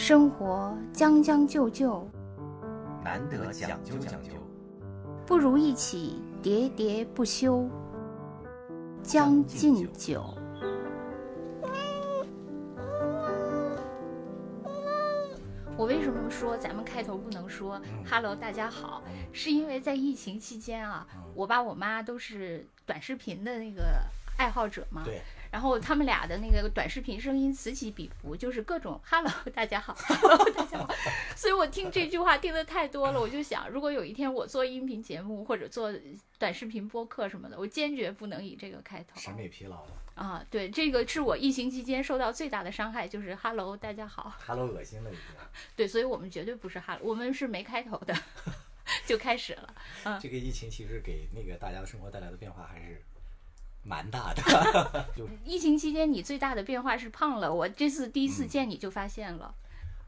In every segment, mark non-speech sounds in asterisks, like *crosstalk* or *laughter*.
生活将将就就，难得讲究讲究，不如一起喋喋不休。将进酒，我为什么说咱们开头不能说 “hello，大家好”？是因为在疫情期间啊，我爸我妈都是短视频的那个爱好者嘛。对。然后他们俩的那个短视频声音此起彼伏，就是各种 “hello，大家好 ”，“hello，*laughs* *laughs* 大家好”。所以我听这句话听的太多了，我就想，如果有一天我做音频节目或者做短视频播客什么的，我坚决不能以这个开头。审美疲劳了啊！对，这个是我疫情期间受到最大的伤害，就是 “hello，*laughs* 大家好 ”，“hello” 恶心了已经。对，所以我们绝对不是 “hello”，我们是没开头的就开始了。嗯，这个疫情其实给那个大家的生活带来的变化还是。蛮大的，*laughs* 就疫情期间你最大的变化是胖了。我这次第一次见你就发现了，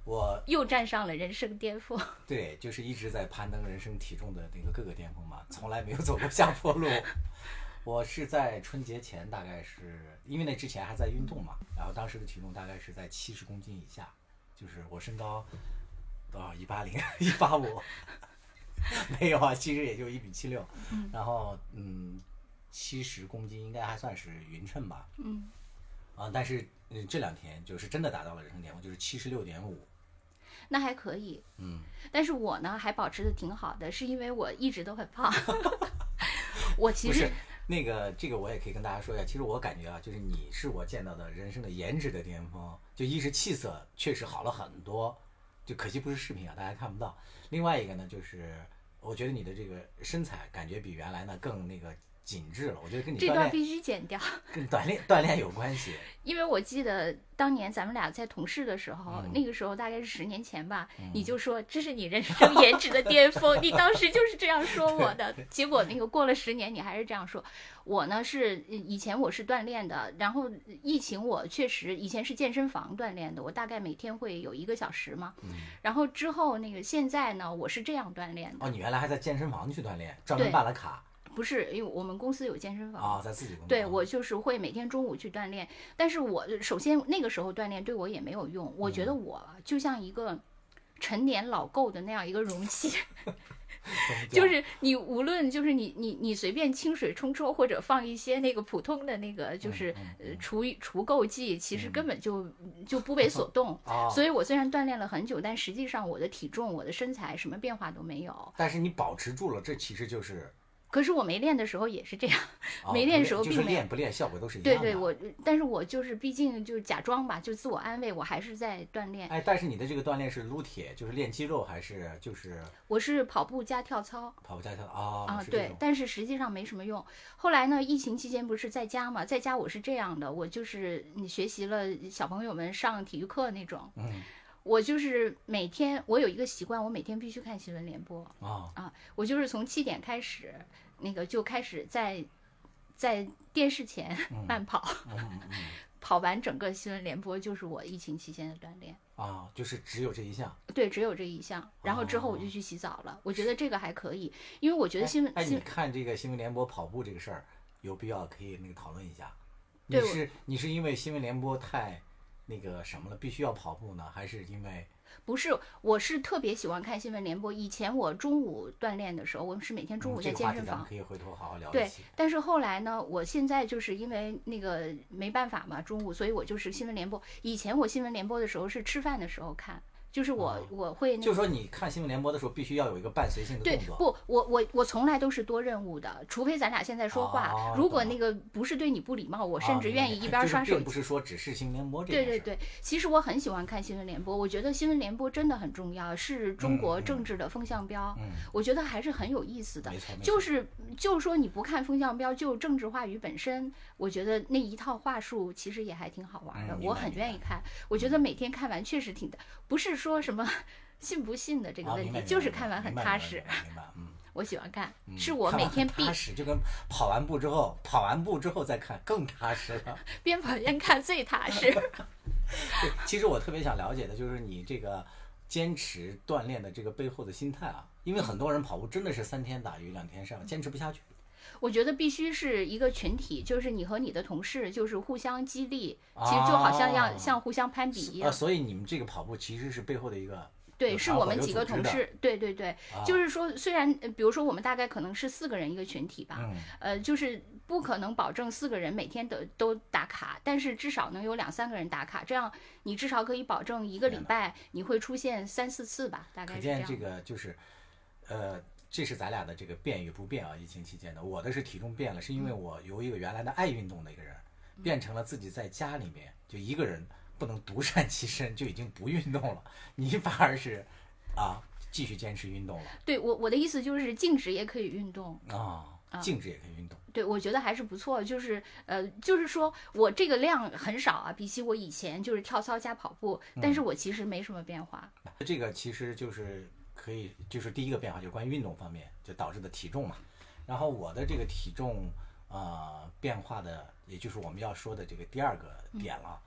我又站上了人生巅峰。*laughs* 对，就是一直在攀登人生体重的那个各个巅峰嘛，从来没有走过下坡路。*laughs* 我是在春节前，大概是因为那之前还在运动嘛，然后当时的体重大概是在七十公斤以下，就是我身高多少一八零一八五，没有啊，其实也就一米七六，然后嗯。七十公斤应该还算是匀称吧。嗯。啊，但是嗯，这两天就是真的达到了人生巅峰，就是七十六点五。那还可以。嗯。但是我呢，还保持的挺好的，是因为我一直都很胖。*laughs* 我其实那个这个我也可以跟大家说一下，其实我感觉啊，就是你是我见到的人生的颜值的巅峰，就一是气色确实好了很多，就可惜不是视频啊，大家看不到。另外一个呢，就是我觉得你的这个身材感觉比原来呢更那个。紧致了，我觉得跟你这段必须剪掉，*laughs* 跟锻炼锻炼有关系。*laughs* 因为我记得当年咱们俩在同事的时候，那个时候大概是十年前吧，你就说这是你人生 *laughs* 颜值的巅峰，你当时就是这样说我的。结果那个过了十年，你还是这样说。我呢是以前我是锻炼的，然后疫情我确实以前是健身房锻炼的，我大概每天会有一个小时嘛。然后之后那个现在呢，我是这样锻炼的。哦，你原来还在健身房去锻炼，专门办了卡。不是，因为我们公司有健身房啊，在自己公司。对我就是会每天中午去锻炼，但是我首先那个时候锻炼对我也没有用，我觉得我就像一个陈年老垢的那样一个容器，*laughs* 就是你无论就是你你你随便清水冲冲或者放一些那个普通的那个就是呃除除垢剂，其实根本就就不为所动。*laughs* 所以我虽然锻炼了很久，但实际上我的体重、我的身材什么变化都没有。但是你保持住了，这其实就是。可是我没练的时候也是这样，*laughs* 没练的时候并没有。练不练效果都是一样的。对对，我，但是我就是毕竟就是假装吧，就自我安慰，我还是在锻炼。哎，但是你的这个锻炼是撸铁，就是练肌肉还是就是？我是跑步加跳操。跑步加跳啊啊，对，但是实际上没什么用。后来呢，疫情期间不是在家嘛，在家我是这样的，我就是你学习了小朋友们上体育课那种。嗯。我就是每天，我有一个习惯，我每天必须看新闻联播啊啊！我就是从七点开始，那个就开始在在电视前 *laughs* 慢跑，跑完整个新闻联播就是我疫情期间的锻炼啊，就是只有这一项，对，只有这一项。然后之后我就去洗澡了，我觉得这个还可以，因为我觉得新闻哎，你看这个新闻联播跑步这个事儿，有必要可以那个讨论一下。你是你是因为新闻联播太。那个什么了，必须要跑步呢？还是因为不是？我是特别喜欢看新闻联播。以前我中午锻炼的时候，我们是每天中午在健身房，可以回头好好聊对，但是后来呢，我现在就是因为那个没办法嘛，中午，所以我就是新闻联播。以前我新闻联播的时候是吃饭的时候看。就是我，我会，就是说你看新闻联播的时候，必须要有一个伴随性的动作。不，我我我从来都是多任务的，除非咱俩现在说话。如果那个不是对你不礼貌，我甚至愿意一边刷手机。并不是说只是新闻联播这对对对，其实我很喜欢看新闻联播，我觉得新闻联播真的很重要，是中国政治的风向标。嗯，我觉得还是很有意思的。没错，就是就是说你不看风向标，就政治话语本身，我觉得那一套话术其实也还挺好玩的，我很愿意看。我觉得每天看完确实挺的，不是说什么。*laughs* 信不信的这个问题，就是看完很踏实。明白，嗯，*laughs* 我喜欢看，是我每天必踏实，就跟跑完步之后，跑完步之后再看更踏实了。*laughs* 边跑边看最踏实。对，其实我特别想了解的就是你这个坚持锻炼的这个背后的心态啊，因为很多人跑步真的是三天打鱼两天晒网，坚持不下去。我觉得必须是一个群体，就是你和你的同事就是互相激励，其实就好像像、哦像互相攀比一啊，样。所以你们这个跑步其实是背后的一个对，是我们几个同事，对对对，啊就是说，虽然呃比如说我们大概可能是四个人一个群体吧，嗯呃，就是不可能保证四个人每天都都打卡，但是至少能有两三个人打卡，这样你至少可以保证一个礼拜你会出现三四次吧，大概可是这样。见这个就是，呃，这是咱俩的这个变与不变啊，疫情期间的。我的是体重变了，是因嗯为我由一个原来的爱运动的一个人，变成了自己在家里面就一个人不能独善其身，就已经不运动了。你反而是啊，继续坚持运动了对我我的意思就是静止也可以运动，啊，静止也可以运动。对，我觉得还是不错。就是呃，就是说我这个量很少啊，比起我以前就是跳操加跑步，但是嗯我其实没什么变化。这个其实就是可以，就是第一个变化就是关于运动方面就导致的体重嘛。然后我的这个体重呃变化的，也就是我们要说的这个第二个点了，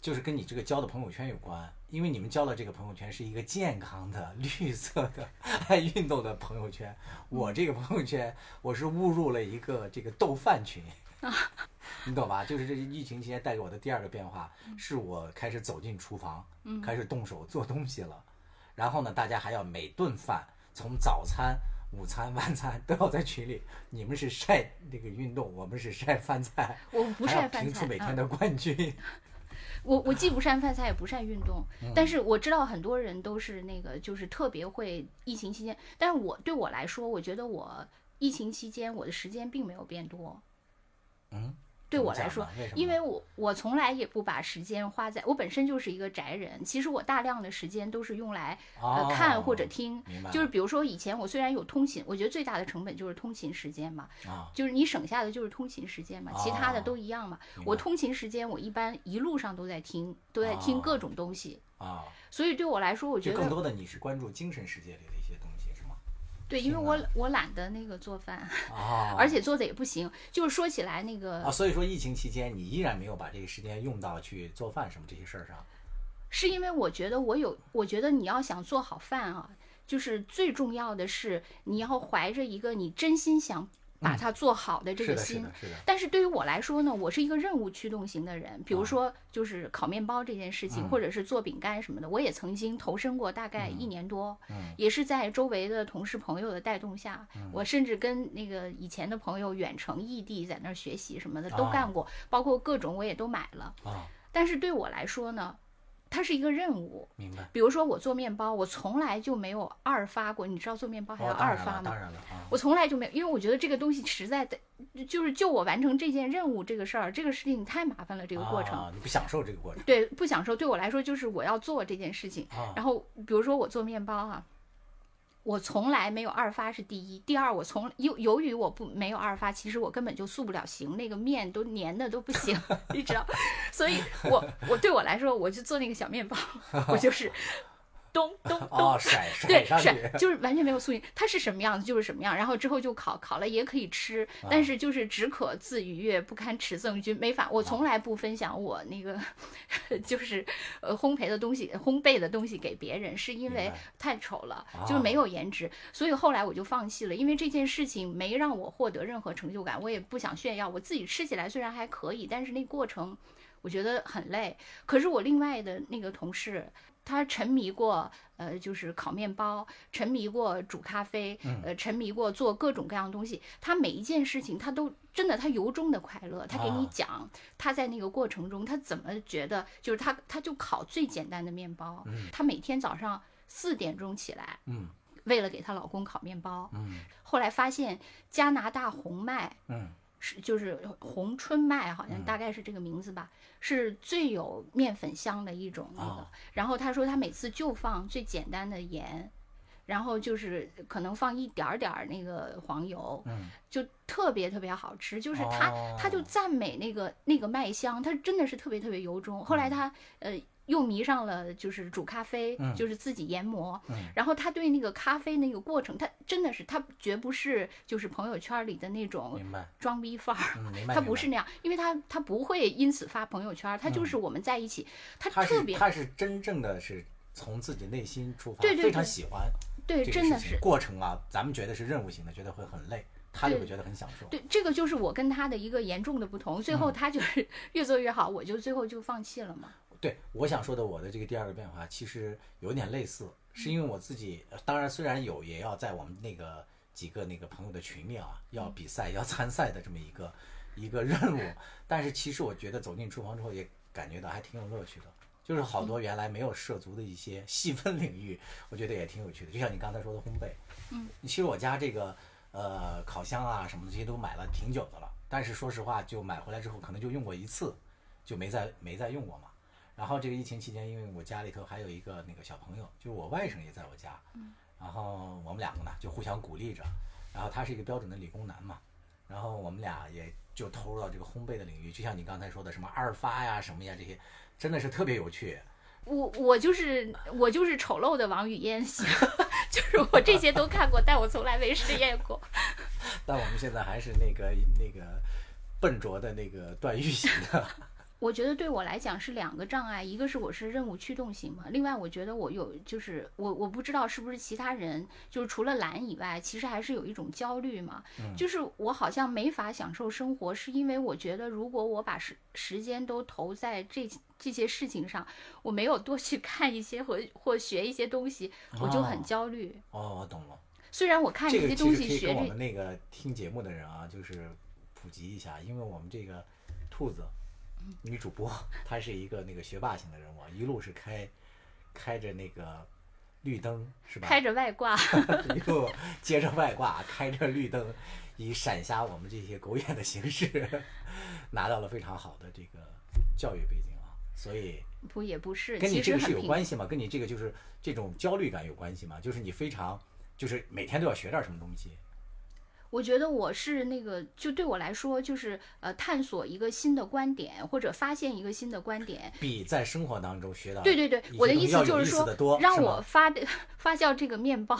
就是跟你这个交的朋友圈有关。因为你们交的这个朋友圈是一个健康的、*laughs* 绿色的、爱运动的朋友圈，我这个朋友圈我是误入了一个这个豆饭群。*laughs* 你懂吧？就是这疫情期间带给我的第二个变化，是我开始走进厨房，开始动手做东西了。然后呢，大家还要每顿饭，从早餐、午餐、晚餐都要在群里。你们是晒那个运动，我们是晒饭菜，我不晒饭菜评出每天啊的冠军。*laughs* 我我既不晒饭菜也不晒运动，嗯但是我知道很多人都是那个就是特别会疫情期间，但是我对我来说，我觉得我疫情期间我的时间并没有变多。嗯，对我来说因为我我从来也不把时间花在我本身就是一个宅人，其实我大量的时间都是用来呃看或者哦听，就是比如说以前我虽然有通勤，我觉得最大的成本就是通勤时间嘛，啊，就是你省下的就是通勤时间嘛，其他的哦都一样嘛。我通勤时间我一般一路上都在听，都在听各种东西，啊，所以对我来说，我觉得更多的你是关注精神世界里的？对，因为我我懒得那个做饭，*laughs* 啊，而且做的也不行。就是说起来那个啊，所以说疫情期间你依然没有把这个时间用到去做饭什么这些事儿上。是因为我觉得我有，我觉得你要想做好饭啊，就是最重要的是你要怀着一个你真心想把它做好的这个嗯是的，是心。的，是的。但是对于我来说呢，我是一个任务驱动型的人。比如啊说，就是烤面包这件事情，嗯或者是做饼干什么的，我也曾经投身过，大概一年多，嗯也是在周围的同事朋友的带动下，我甚至跟那个以前的朋友远程异地在那儿学习什么的都啊干过，包括各种我也都买了。啊，但是对我来说呢，它是一个任务。明白。比如说我做面包，我从来就没有二发过。你知道做面包还要二发吗？当然了啊。我从来就没有，因为我觉得这个东西实在的，就是就我完成这件任务这个事儿，这个事情太麻烦了，这个过程。啊，你不享受这个过程对，不享受。对我来说，就是我要做这件事情。啊然后比如说我做面包啊，我从来没有二发是第一，第二我从由由于我不没有二发，其实我根本就塑不了形，那个面都粘的都不行，*laughs* 你知道，所以我我对我来说，我就做那个小面包，*laughs* 我就是咚咚 *laughs* 咚 *laughs* 对，甩上是去。就是完全没有塑形，它是什么样子就是什么样，然后之后就烤，烤了也可以吃，啊。但是就是只可自愉悦，不堪持赠君，没法，我从来不分享我那个 *laughs* 就是呃烘焙的东西、烘焙的东西给别人，是因为太丑了，啊就是没有颜值，所以后来我就放弃了，因为这件事情没让我获得任何成就感，我也不想炫耀，我自己吃起来虽然还可以，但是那过程我觉得很累。可是我另外的那个同事，他沉迷过，呃，就是烤面包，沉迷过煮咖啡，呃，沉迷过做各种各样的东西。他每一件事情，他都真的，他由衷的快乐。他给你啊讲，他在那个过程中，他怎么觉得，就是他，他就烤最简单的面包。他每天早上四点钟起来，嗯为了给她老公烤面包。嗯后来发现加拿大红麦嗯是就是红春麦，好像大概是这个名字吧，是最有面粉香的一种那个。哦然后他说他每次就放最简单的盐，然后就是可能放一点儿点儿那个黄油，嗯，就特别特别好吃。就是他、他就哦赞美那个那个麦香，他真的是特别特别由衷。后来他呃。又迷上了，就是煮咖啡，嗯就是自己研磨。嗯然后他对那个咖啡那个过程，他真的是他绝不是就是朋友圈里的那种。装逼范儿，嗯，他不是那样，因为他他不会因此发朋友圈，他就是我们在一起，他他特别是他是真正的是从自己内心出发，对对非常喜欢对，真的是。过程啊，咱们觉得是任务型的，觉得会很累。他就会觉得很享受。对，这个就是我跟他的一个严重的不同。最后他就是 *laughs* 越做越好，我就最后就放弃了嘛。对，我想说的我的这个第二个变化其实有点类似，是因为我自己，当然虽然有也要在我们那个几个那个朋友的群里啊，要比赛要参赛的这么一个一个任务，但是其实我觉得走进厨房之后也感觉到还挺有乐趣的，就是好多原来没有涉足的一些细分领域，我觉得也挺有趣的。就像你刚才说的烘焙，嗯，其实我家这个呃烤箱啊什么的这些都买了挺久的了，但是说实话，就买回来之后可能就用过一次，就没再没再用过嘛。然后这个疫情期间，因为我家里头还有一个那个小朋友，就是我外甥也在我家，然后我们两个呢就互相鼓励着，然后他是一个标准的理工男嘛，然后我们俩也就投入到这个烘焙的领域，就像你刚才说的什么二发呀什么呀这些，真的是特别有趣。我我就是我就是丑陋的王语嫣 *laughs* 型，就是我这些都看过，但我从来没实验过。*laughs* 但我们现在还是那个那个笨拙的那个段誉型的。我觉得对我来讲是两个障碍，一个是我是任务驱动型嘛，另外我觉得我有就是我我不知道是不是其他人就是除了懒以外，其实还是有一种焦虑嘛，就是我好像没法享受生活，是因为我觉得如果我把时时间都投在这这些事情上，我没有多去 *laughs* 看一些或或学一些东西，我就很焦虑。哦，我懂了。虽然我看这些东西学这，我们那个听节目的人啊，就是普及一下，因为我们这个兔子。女主播，*laughs* 她是一个那个学霸型的人物，一路是开，开着那个绿灯，是吧？开着外挂，*laughs* 一路接着外挂，开着绿灯，以闪瞎我们这些狗眼的形式，*laughs* 拿到了非常好的这个教育背景啊。所以不也不是，跟你这个是有关系吗？跟你这个就是这种焦虑感有关系吗？就是你非常就是每天都要学点什么东西。我觉得我是那个，就对我来说，就是呃，探索一个新的观点，或者发现一个新的观点，比在生活当中学到对对对，我的意思就是说，让我发的 *laughs* 发酵这个面包，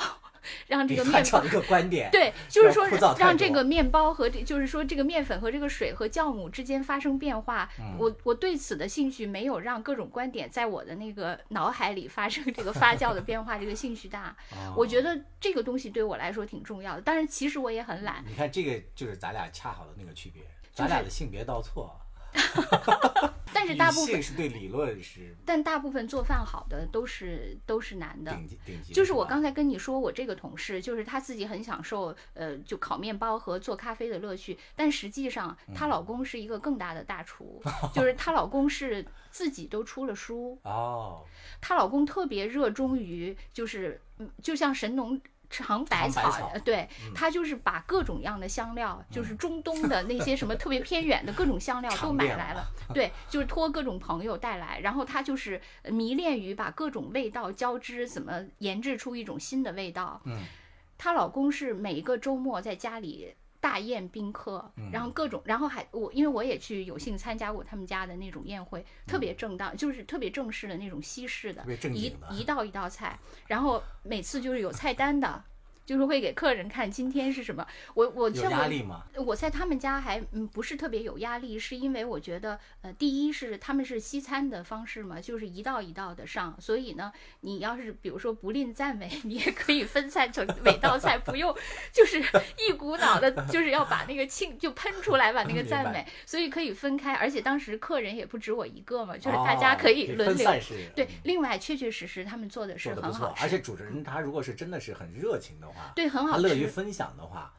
让这个面包一个观点，对，就是说让这个面包和这就是说这个面粉和这个水和酵母之间发生变化。我我对此的兴趣没有让各种观点在我的那个脑海里发生这个发酵的变化，这个兴趣大。*laughs* 我觉得这个东西对我来说挺重要的，但是其实我也很懒。你看，这个就是咱俩恰好的那个区别，咱俩的性别倒错。*laughs* 但是大部分是对理论是，但大部分做饭好的都是都是男的。顶级顶级。就是我刚才跟你说，我这个同事就是她自己很享受呃，就烤面包和做咖啡的乐趣，但实际上她老公是一个更大的大厨，*laughs* 就是她老公是自己都出了书哦。她老公特别热衷于就是嗯，就像神农。尝百草，对他就是把各种样的香料，就是中东的那些什么特别偏远的各种香料 *laughs* 都买来了，对，就是托各种朋友带来，然后他就是迷恋于把各种味道交织，怎么研制出一种新的味道。嗯，她老公是每一个周末在家里。大宴宾客，然后各种，然后还我，因为我也去有幸参加过他们家的那种宴会，特别正当，就是特别正式的那种西式的，一一道一道菜，然后每次就是有菜单的。就是会给客人看今天是什么，我我有压力吗？我在他们家还嗯不是特别有压力，是因为我觉得呃第一是他们是西餐的方式嘛，就是一道一道的上，所以呢你要是比如说不吝赞美，*laughs* 你也可以分散成每道菜，不用就是一股脑的就是要把那个庆就喷出来把那个赞美，所以可以分开，而且当时客人也不止我一个嘛，就是大家可以轮流对。另外确确实实他们做的是很好，而且主持人他如果是真的是很热情的话。对，很好吃。乐于分享的话，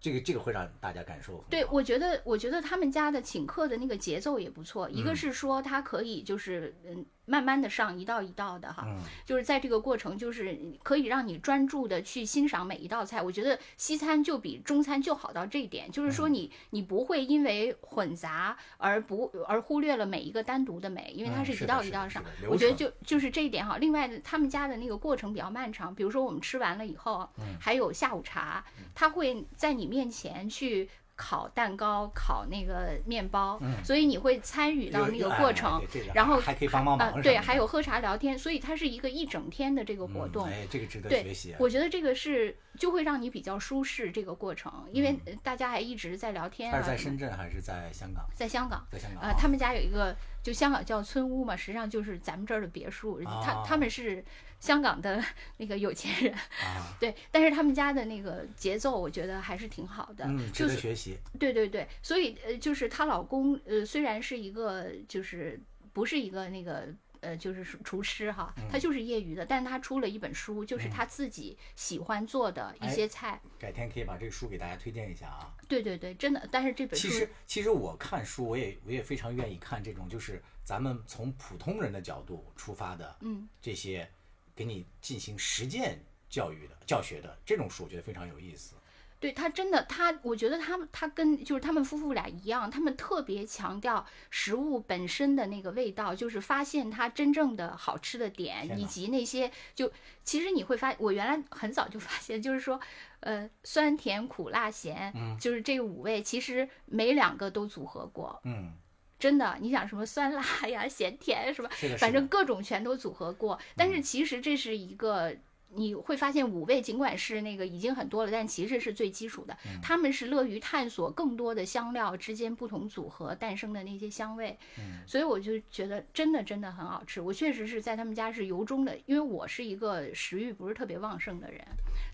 这个这个会让大家感受。对，我觉得我觉得他们家的请客的那个节奏也不错。一个是说他可以就是嗯。慢慢的上一道一道的哈，就是在这个过程，就是可以让你专注的去欣赏每一道菜。我觉得西餐就比中餐就好到这一点，就是说你你不会因为混杂而不而忽略了每一个单独的美，因为它是一道一道上。我觉得就就是这一点哈。另外他们家的那个过程比较漫长，比如说我们吃完了以后，还有下午茶，他会在你面前去。烤蛋糕，烤那个面包，所以你会参与到那个过程，然后还可以帮帮忙，对，还有喝茶聊天，所以它是一个一整天的这个活动。哎，这个值得学习。我觉得这个是就会让你比较舒适这个过程，因为大家还一直在聊天。他是在深圳还是在香港？在香港，在香港。呃，他们家有一个就香港叫村屋嘛，实际上就是咱们这儿的别墅。他啊他们是香港的 *laughs* 那个有钱人，啊，*laughs* 对，但是他们家的那个节奏，我觉得还是挺好的。嗯，值就是得学习。对对对，所以呃，就是她老公呃，虽然是一个就是不是一个那个呃，就是厨厨师哈，他就是业余的，但是他出了一本书，就是他自己喜欢做的一哎些菜。改天可以把这个书给大家推荐一下啊。对对对，真的，但是这本书其实，其实我看书，我也我也非常愿意看这种，就是咱们从普通人的角度出发的，嗯，这些给你进行实践教育的教学的这种书，我觉得非常有意思。对他真的，他我觉得他们他跟就是他们夫妇俩一样，他们特别强调食物本身的那个味道，就是发现它真正的好吃的点，以及那些就其实你会发，我原来很早就发现，就是说，呃，酸甜苦辣咸，嗯就是这五味，其实每两个都组合过，嗯，真的，你想什么酸辣呀、*laughs* 咸甜什么，反正各种全都组合过。但是其实这是一个，你会发现五味尽管是那个已经很多了，但其实是最基础的。他们是乐于探索更多的香料之间不同组合诞生的那些香味。所以我就觉得真的真的很好吃。我确实是在他们家是由衷的，因为我是一个食欲不是特别旺盛的人，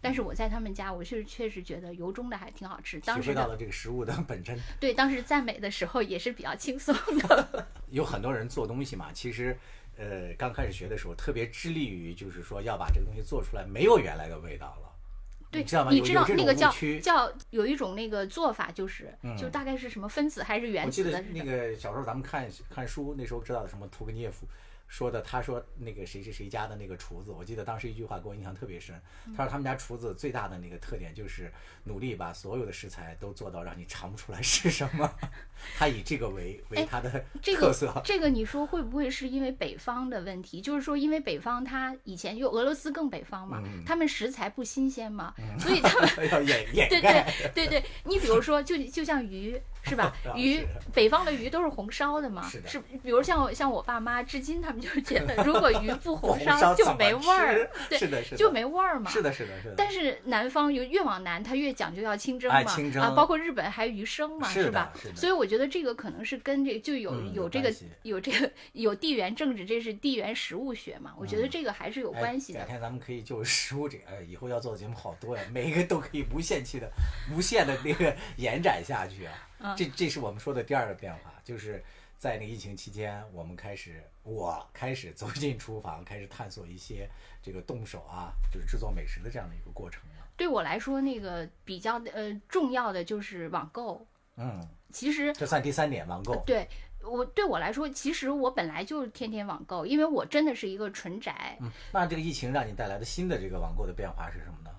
但是我在他们家，我确实确实觉得由衷的还挺好吃。当时到了这个食物的本真。对当时赞美的时候也是比较轻松的。*laughs* 有很多人做东西嘛，其实，呃，刚开始学的时候特别致力于，就是说要把这个东西做出来没有原来的味道了。对，你知道吗？你知道那个叫。叫有一种那个做法，就是、嗯就大概是什么分子还是原子的似的。那个小时候咱们看看书，那时候知道的什么屠格涅夫说的，他说那个谁谁谁家的那个厨子，我记得当时一句话给我印象特别深。嗯他说他们家厨子最大的那个特点就是努力把所有的食材都做到让你尝不出来是什么，*laughs* 他以这个为为哎他的特色。这个你说会不会是因为北方的问题？就是说，因为北方他以前就俄罗斯更北方嘛，嗯他们食材不新鲜嘛，所以他们 *laughs* 要掩掩对。对对对，你比如说，就就像鱼是吧 *laughs* 啊？鱼北方的鱼都是红烧的嘛，是的比如像像我爸妈，至今他们就觉得，如果鱼不红红烧就没味儿，对，是的是的就没味儿嘛。是的，是的，是的。但是南方有越往南，它越讲究要清蒸嘛，哎清蒸啊，包括日本还鱼生嘛，是是？的所以我觉得这个可能是跟这个就有、嗯有这个有有这个有地缘政治，这是地缘食物学嘛，我觉得嗯这个还是有哎关系的。改天咱们可以就食物这个，呃，以后要做的节目好多呀，每一个都可以无限期的、无限的那个延展下去啊。嗯这这是我们说的第二个变化，就是在那个疫情期间，我们开始，我开始走进厨房，开始探索一些这个动手啊，就是制作美食的这样的一个过程了。对我来说，那个比较呃重要的就是网购。嗯，其实这算第三点，网购。对我对我来说，其实我本来就天天网购，因为我真的是一个纯宅，嗯，那这个疫情让你带来的新的这个网购的变化是什么呢？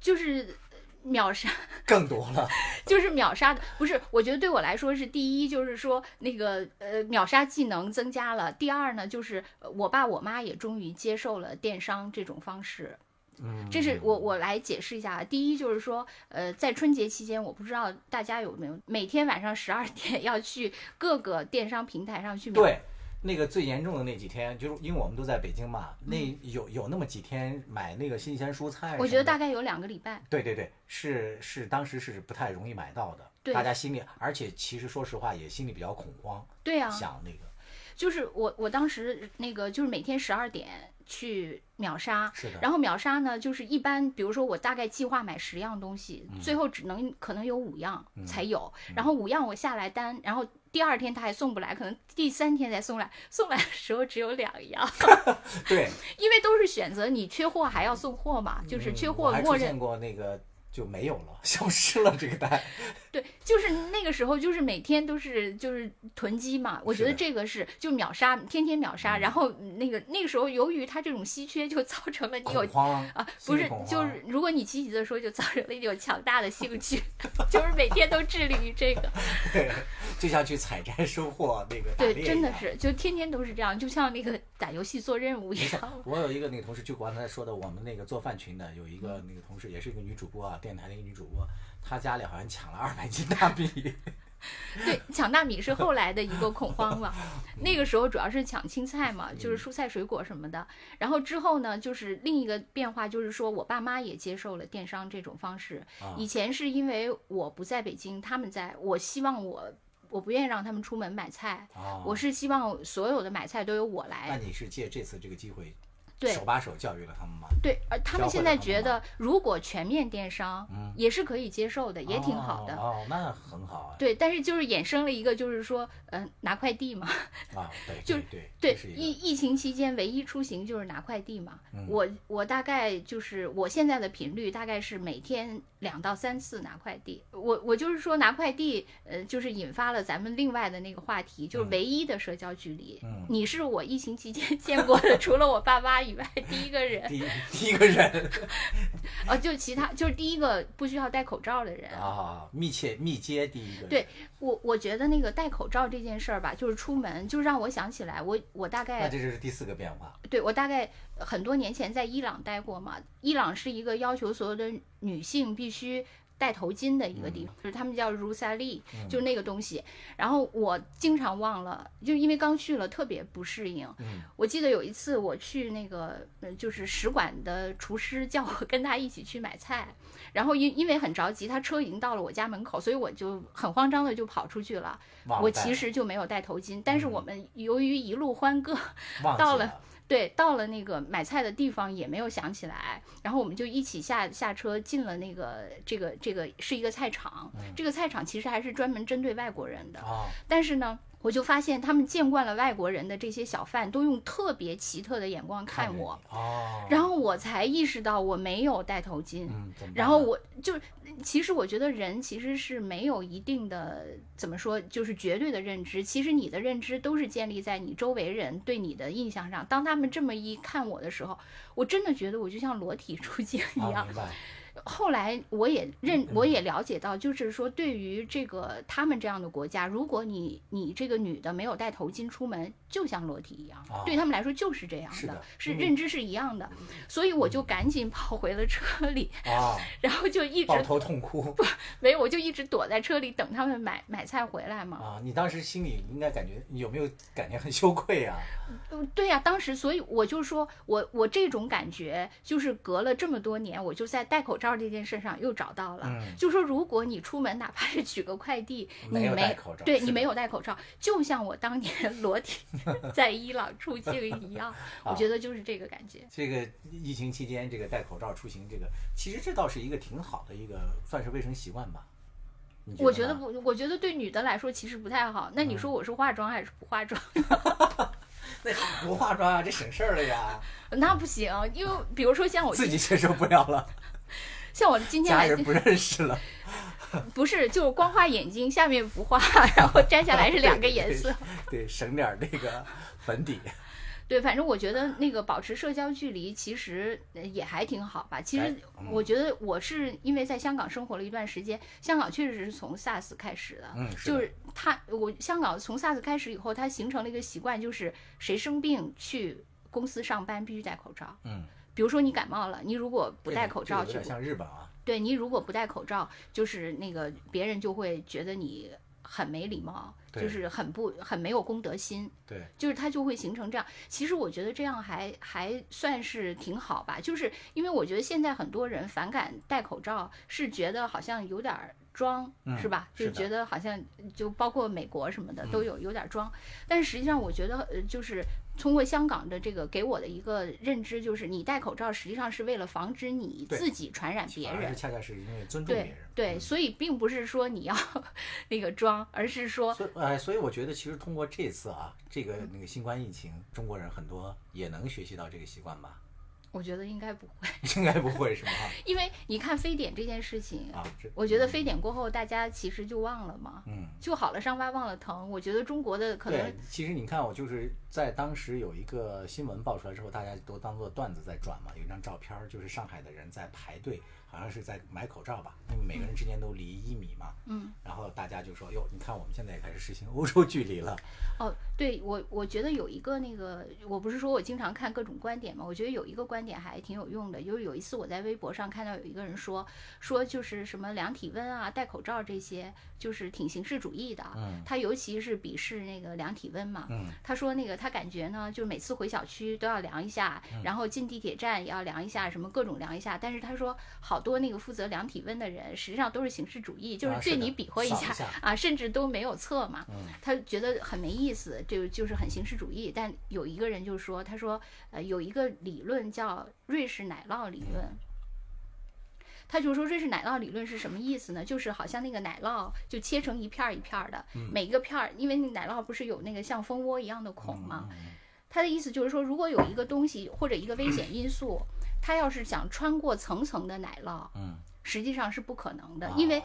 就是秒杀。*laughs* 更多了。*laughs* 就是秒杀的，不是？我觉得对我来说是第一，就是说那个呃秒杀技能增加了；第二呢，就是呃我爸我妈也终于接受了电商这种方式。嗯，这是我我来解释一下。第一就是说，呃，在春节期间，我不知道大家有没有每天晚上十二点要去各个电商平台上去秒。对，那个最严重的那几天，就是因为我们都在北京嘛，那有有那么几天买那个新鲜蔬菜我觉得大概有两个礼拜。对对对，是是当时是不太容易买到的，大家心里，而且其实说实话也心里比较恐慌，对啊，想那个就是我我当时那个就是每天十二点去秒杀，是的，然后秒杀呢，就是一般，比如说我大概计划买十样东西，嗯最后只能可能有五样才有，然后五样我下来单，然后第二天他还送不来，可能第三天才送来，送来的时候只有两样，*laughs* 对，*laughs* 因为都是选择你缺货还要送货嘛，就是缺嗯货默认过那个就没有了，*laughs* 消失了这个单，*laughs* 对，就是那个时候，就是每天都是就是囤积嘛。我觉得这个是就秒杀，天天秒杀。然后那个那个时候，由于它这种稀缺，就造成了你有慌啊，不是就是如果你积极的说，就造成了你有强大的兴趣，*laughs* 就是每天都致力于这个。对，就像去采摘收获那个对，真的是，就天天都是这样，就像那个打游戏做任务一样。，我有一个那个同事，就刚才说的，我们那个做饭群的有一嗯个那个同事，也是一个女主播啊，电台那个女主播，她家里好像抢了二百斤大米，*laughs* 对，抢大米是后来的一个恐慌嘛。*laughs* 那个时候主要是抢青菜嘛，就是蔬菜水果什么的。然后之后呢，就是另一个变化，就是说我爸妈也接受了电商这种方式。啊以前是因为我不在北京，他们在，我希望我。我不愿意让他们出门买菜，哦，我是希望所有的买菜都由我来那。你是借这次这个机会，对手把手教育了他们吗？对，而，他们现在觉得，如果全面电商嗯也是可以接受的，也挺好的。哦，哦那很好啊。对，但是就是衍生了一个，就是说，嗯、拿快递嘛。啊，对 *laughs* 就对对，对，疫疫情期间唯一出行就是拿快递嘛。嗯我我大概就是我现在的频率大概是每天两到三次拿快递。我我就是说拿快递，呃，就是引发了咱们另外的那个话题，就是嗯唯一的社交距离。嗯你是我疫情期间 *laughs* 见过的，除了我爸妈以外第一个人。第一第一个人哦，就其他就是第一个不需要戴口罩的人。啊，密切密接第一个人。对我我觉得那个戴口罩这件事儿吧，就是出门就让我想起来，我我大概那这就是第四个变化。对我大概很多年前在伊朗待过嘛，伊朗是一个要求所有的女性必须戴头巾的一个地方，就是他们叫 Rusali，、就是那个东西。然后我经常忘了，就因为刚去了特别不适应。嗯我记得有一次我去那个，呃就是使馆的厨师叫我跟他一起去买菜，然后因因为很着急，他车已经到了我家门口，所以我就很慌张的就跑出去了。我其实就没有戴头巾，但是我们由于一路欢歌。到了了对，到了那个买菜的地方也没有想起来，然后我们就一起下下车进了那个这个这个是一个菜场，这个菜场其实还是专门针对外国人的，啊，但是呢。我就发现他们见惯了外国人的这些小贩，都用特别奇特的眼光看我，你哦，然后我才意识到我没有戴头巾。嗯，然后我就，其实我觉得人其实是没有一定的怎么说，就是绝对的认知。其实你的认知都是建立在你周围人对你的印象上。当他们这么一看我的时候，我真的觉得我就像裸体出镜一样。后来我也认，嗯我也了解到，就是说，对于这个他们这样的国家，如果你你这个女的没有戴头巾出门，就像裸体一样，啊对他们来说就是这样的是嗯认知是一样的。所以我就赶紧跑回了车里，啊，*laughs* 然后就一直抱头痛哭不没有，我就一直躲在车里等他们买买菜回来嘛。啊！你当时心里应该感觉有没有感觉很羞愧啊？*laughs* 嗯，对呀、当时所以我就说我我这种感觉就是隔了这么多年，我就在戴口罩这件事上又找到了。嗯就说如果你出门哪怕是取个快递，没你没对你没有戴口罩，就像我当年 *laughs* 裸体 *laughs* 在伊朗出境一样，*laughs* 我啊觉得就是这个感觉。这个疫情期间，这个戴口罩出行，这个其实这倒是一个挺好的一个算是卫生习惯吧？你我觉得不，我觉得对女的来说其实不太好。那你嗯说我是化妆还是不化妆？那不化妆啊，这省事儿了呀，那不行，因为比如说像我自己接受不了了，像我今天不认识了，*laughs* 不是，就是光画眼睛，下面不画，然后摘下来是两个颜色。*laughs* 对，省点儿那个粉底。*laughs* 对，反正我觉得那个保持社交距离其实呃也还挺好吧。其哎实嗯我觉得我是因为在香港生活了一段时间，香港确实是从 SARS 开始的，嗯是的就是它我香港从 SARS 开始以后，它形成了一个习惯，就是谁生病去公司上班必须戴口罩。嗯，比如说你感冒了，你如果不戴口罩去个这个有点像日本啊。对你如果不戴口罩，就是那个别人就会觉得你很没礼貌，就是很不很没有公德心，对，就是他就会形成这样。其实我觉得这样还还算是挺好吧，就是因为我觉得现在很多人反感戴口罩，是觉得好像有点儿装，嗯是吧？就觉得好像就包括美国什么的都有有点儿装，但实际上我觉得呃就是。通过香港的这个给我的一个认知，就是你戴口罩实际上是为了防止你自己传染别人。恰恰是因为尊重别人。对，嗯所以并不是说你要 *laughs* 那个装，而是说，哎，所以我觉得其实通过这次啊，这个那个新冠疫情，中国人很多也能学习到这个习惯吧？我觉得应该不会，*laughs* 应该不会是吗？*laughs* 因为你看非典这件事情，啊，我觉得非典过后大家其实就忘了嘛，嗯，就好了伤疤忘了疼。我觉得中国的可能，其实你看，我就是在当时有一个新闻爆出来之后，大家都当做段子在转嘛。有一张照片儿，就是上海的人在排队，好像是在买口罩吧，因为每个人之间都离一米嘛。嗯，然后大家就说：“哟，你看我们现在也开始实行欧洲距离了。哦，对我我觉得有一个那个，我不是说我经常看各种观点嘛，我觉得有一个观观点还挺有用的。就是有一次我在微博上看到有一个人说说就是什么量体温啊、戴口罩这些，就是挺形式主义的。嗯他尤其是鄙视那个量体温嘛。嗯他说那个他感觉呢，就是每次回小区都要量一下，嗯然后进地铁站也要量一下，什么各种量一下。但是他说好多那个负责量体温的人，实际上都是形式主义，就是对你比划一下啊，甚至都没有测嘛。嗯他觉得很没意思，就就是很形式主义。但有一个人就说，他说，呃，有一个理论叫瑞士奶酪理论。他就说瑞士奶酪理论是什么意思呢？就是好像那个奶酪就切成一片儿一片儿的，每一个片儿，因为那奶酪不是有那个像蜂窝一样的孔吗？他的意思就是说，如果有一个东西或者一个危险因素，它要是想穿过层层的奶酪，嗯，实际上是不可能的哦，因为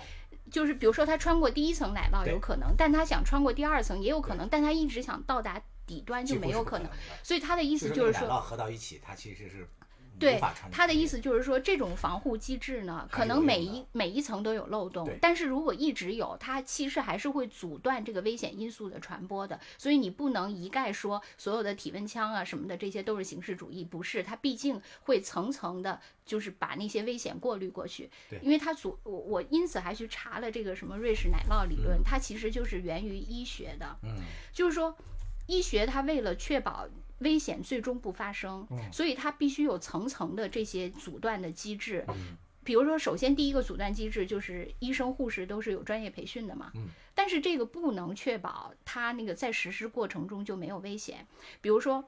就是比如说他穿过第一层奶酪有可能，但他想穿过第二层也有可能，但他一直想到达底端就没有可能。的。所以他的意意思就是说，奶酪合到一起，它其实是对他的意思。就是说，这种防护机制呢，可能每一每一层都有漏洞，但是如果一直有，它其实还是会阻断这个危险因素的传播的。所以你不能一概说所有的体温枪啊什么的这些都是形式主义，不是，它毕竟会层层的，就是把那些危险过滤过去对。因为它阻我我因此还去查了这个什么瑞士奶酪理论，它其实就是源于医学的。嗯就是说，医学它为了确保危险最终不发生，嗯所以它必须有层层的这些阻断的机制。嗯比如说，首先第一个阻断机制就是医生、护士都是有专业培训的嘛，嗯但是这个不能确保他那个在实施过程中就没有危险。比如说，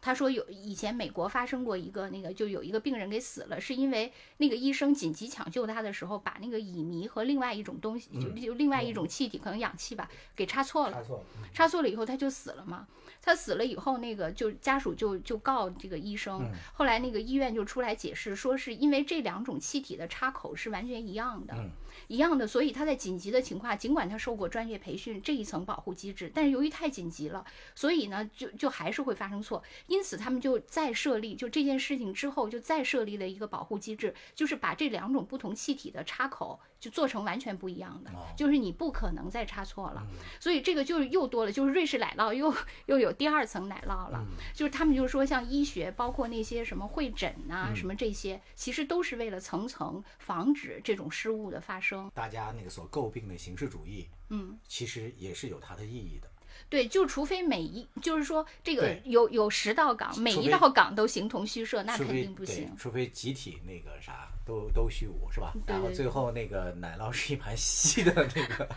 他说有以前美国发生过一个那个，就有一个病人给死了，是因为那个医生紧急抢救他的时候，把那个乙醚和另外一种东西，就嗯就另外一种气体，可能氧气吧，给插错了。插错了以后他就死了嘛。他死了以后，那个就家属就就告这个医生，嗯。后来那个医院就出来解释，说是因为这两种气体的插口是完全一样的，嗯。一样的，所以他在紧急的情况，尽管他受过专业培训这一层保护机制，但是由于太紧急了，所以呢就就还是会发生错，因此他们就再设立，就这件事情之后就再设立了一个保护机制，就是把这两种不同气体的插口就做成完全不一样的，哦就是你不可能再差错了。嗯所以这个就是又多了，就是瑞士奶酪又又有第二层奶酪了。嗯就是他们就是说，像医学，包括那些什么会诊呐、嗯什么这些，其实都是为了层层防止这种失误的发生。大家那个所诟病的形式主义，嗯，其实也是有它的意义的。对，就除非每一，就是说这个有有十道岗，每一道岗都形同虚设，那肯定不行。除非集体那个啥都都虚无是吧？对对然后最后那个奶酪是一盘稀的那个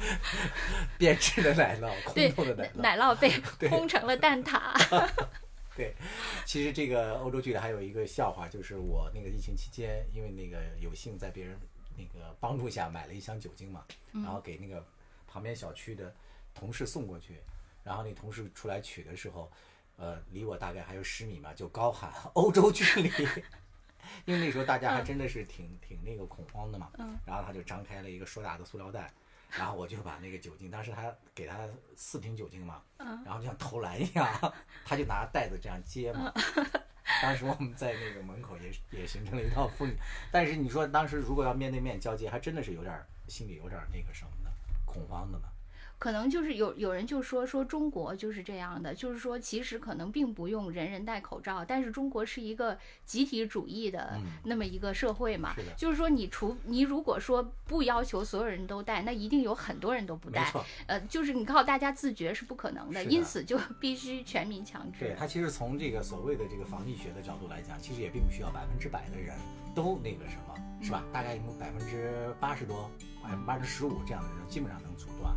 *laughs* 变质的奶酪，空透的奶酪。奶酪被烘成了蛋挞。*laughs* 对，其实这个欧洲剧里还有一个笑话，就是我那个疫情期间，因为那个有幸在别人那个帮助下买了一箱酒精嘛，然后给那个旁边小区的同事送过去，然后那同事出来取的时候，呃，离我大概还有十米嘛，就高喊 *laughs* 欧洲距离。因为那时候大家还真的是挺、挺那个恐慌的嘛，然后他就张开了一个硕大的塑料袋，然后我就把那个酒精，当时他给他四瓶酒精嘛，然后就像投篮一样，*laughs* 他就拿袋子这样接嘛。*laughs* 当时我们在那个门口也也形成了一道妇女，但是你说当时如果要面对面交接，还真的是有点心里有点那个什么的恐慌的嘛。可能就是有有人就说说中国就是这样的，就是说其实可能并不用人人戴口罩，但是中国是一个集体主义的嗯那么一个社会嘛，就是说你除你如果说不要求所有人都戴，那一定有很多人都不戴呃，就是你靠大家自觉是不可能的，的因此就必须全民强制。对他其实从这个所谓的这个防疫学的角度来讲，其实也并不需要百分之百的人都那个什么，是吧？大概有百分之八十多、百分之十五这样的人，基本上能阻断。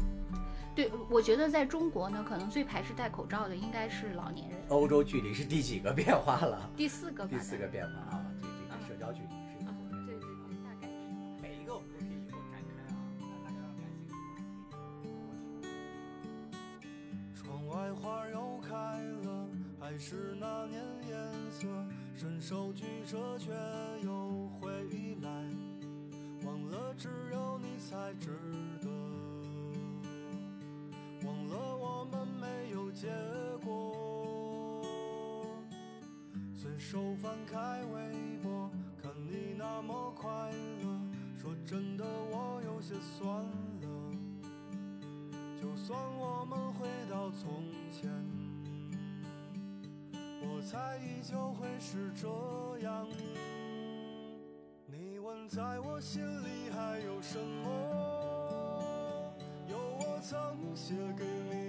对，我觉得在中国呢，可能最排斥戴口罩的应该是老年人。欧洲距离是第几个变化了？第四个，第四个变化啊，这这个社交距离对对对，大概是。每一个我们都可以以后展开啊，大家感兴趣的窗外花又开了，还是那年颜色，伸手举着却又回来，忘了只有你才值得，忘了我们没有结果。随手翻开微博，看你那么快乐，说真的我有些酸了。就算我们回到从前，我猜依旧会是这样。你问在我心里还有什么？曾写给你。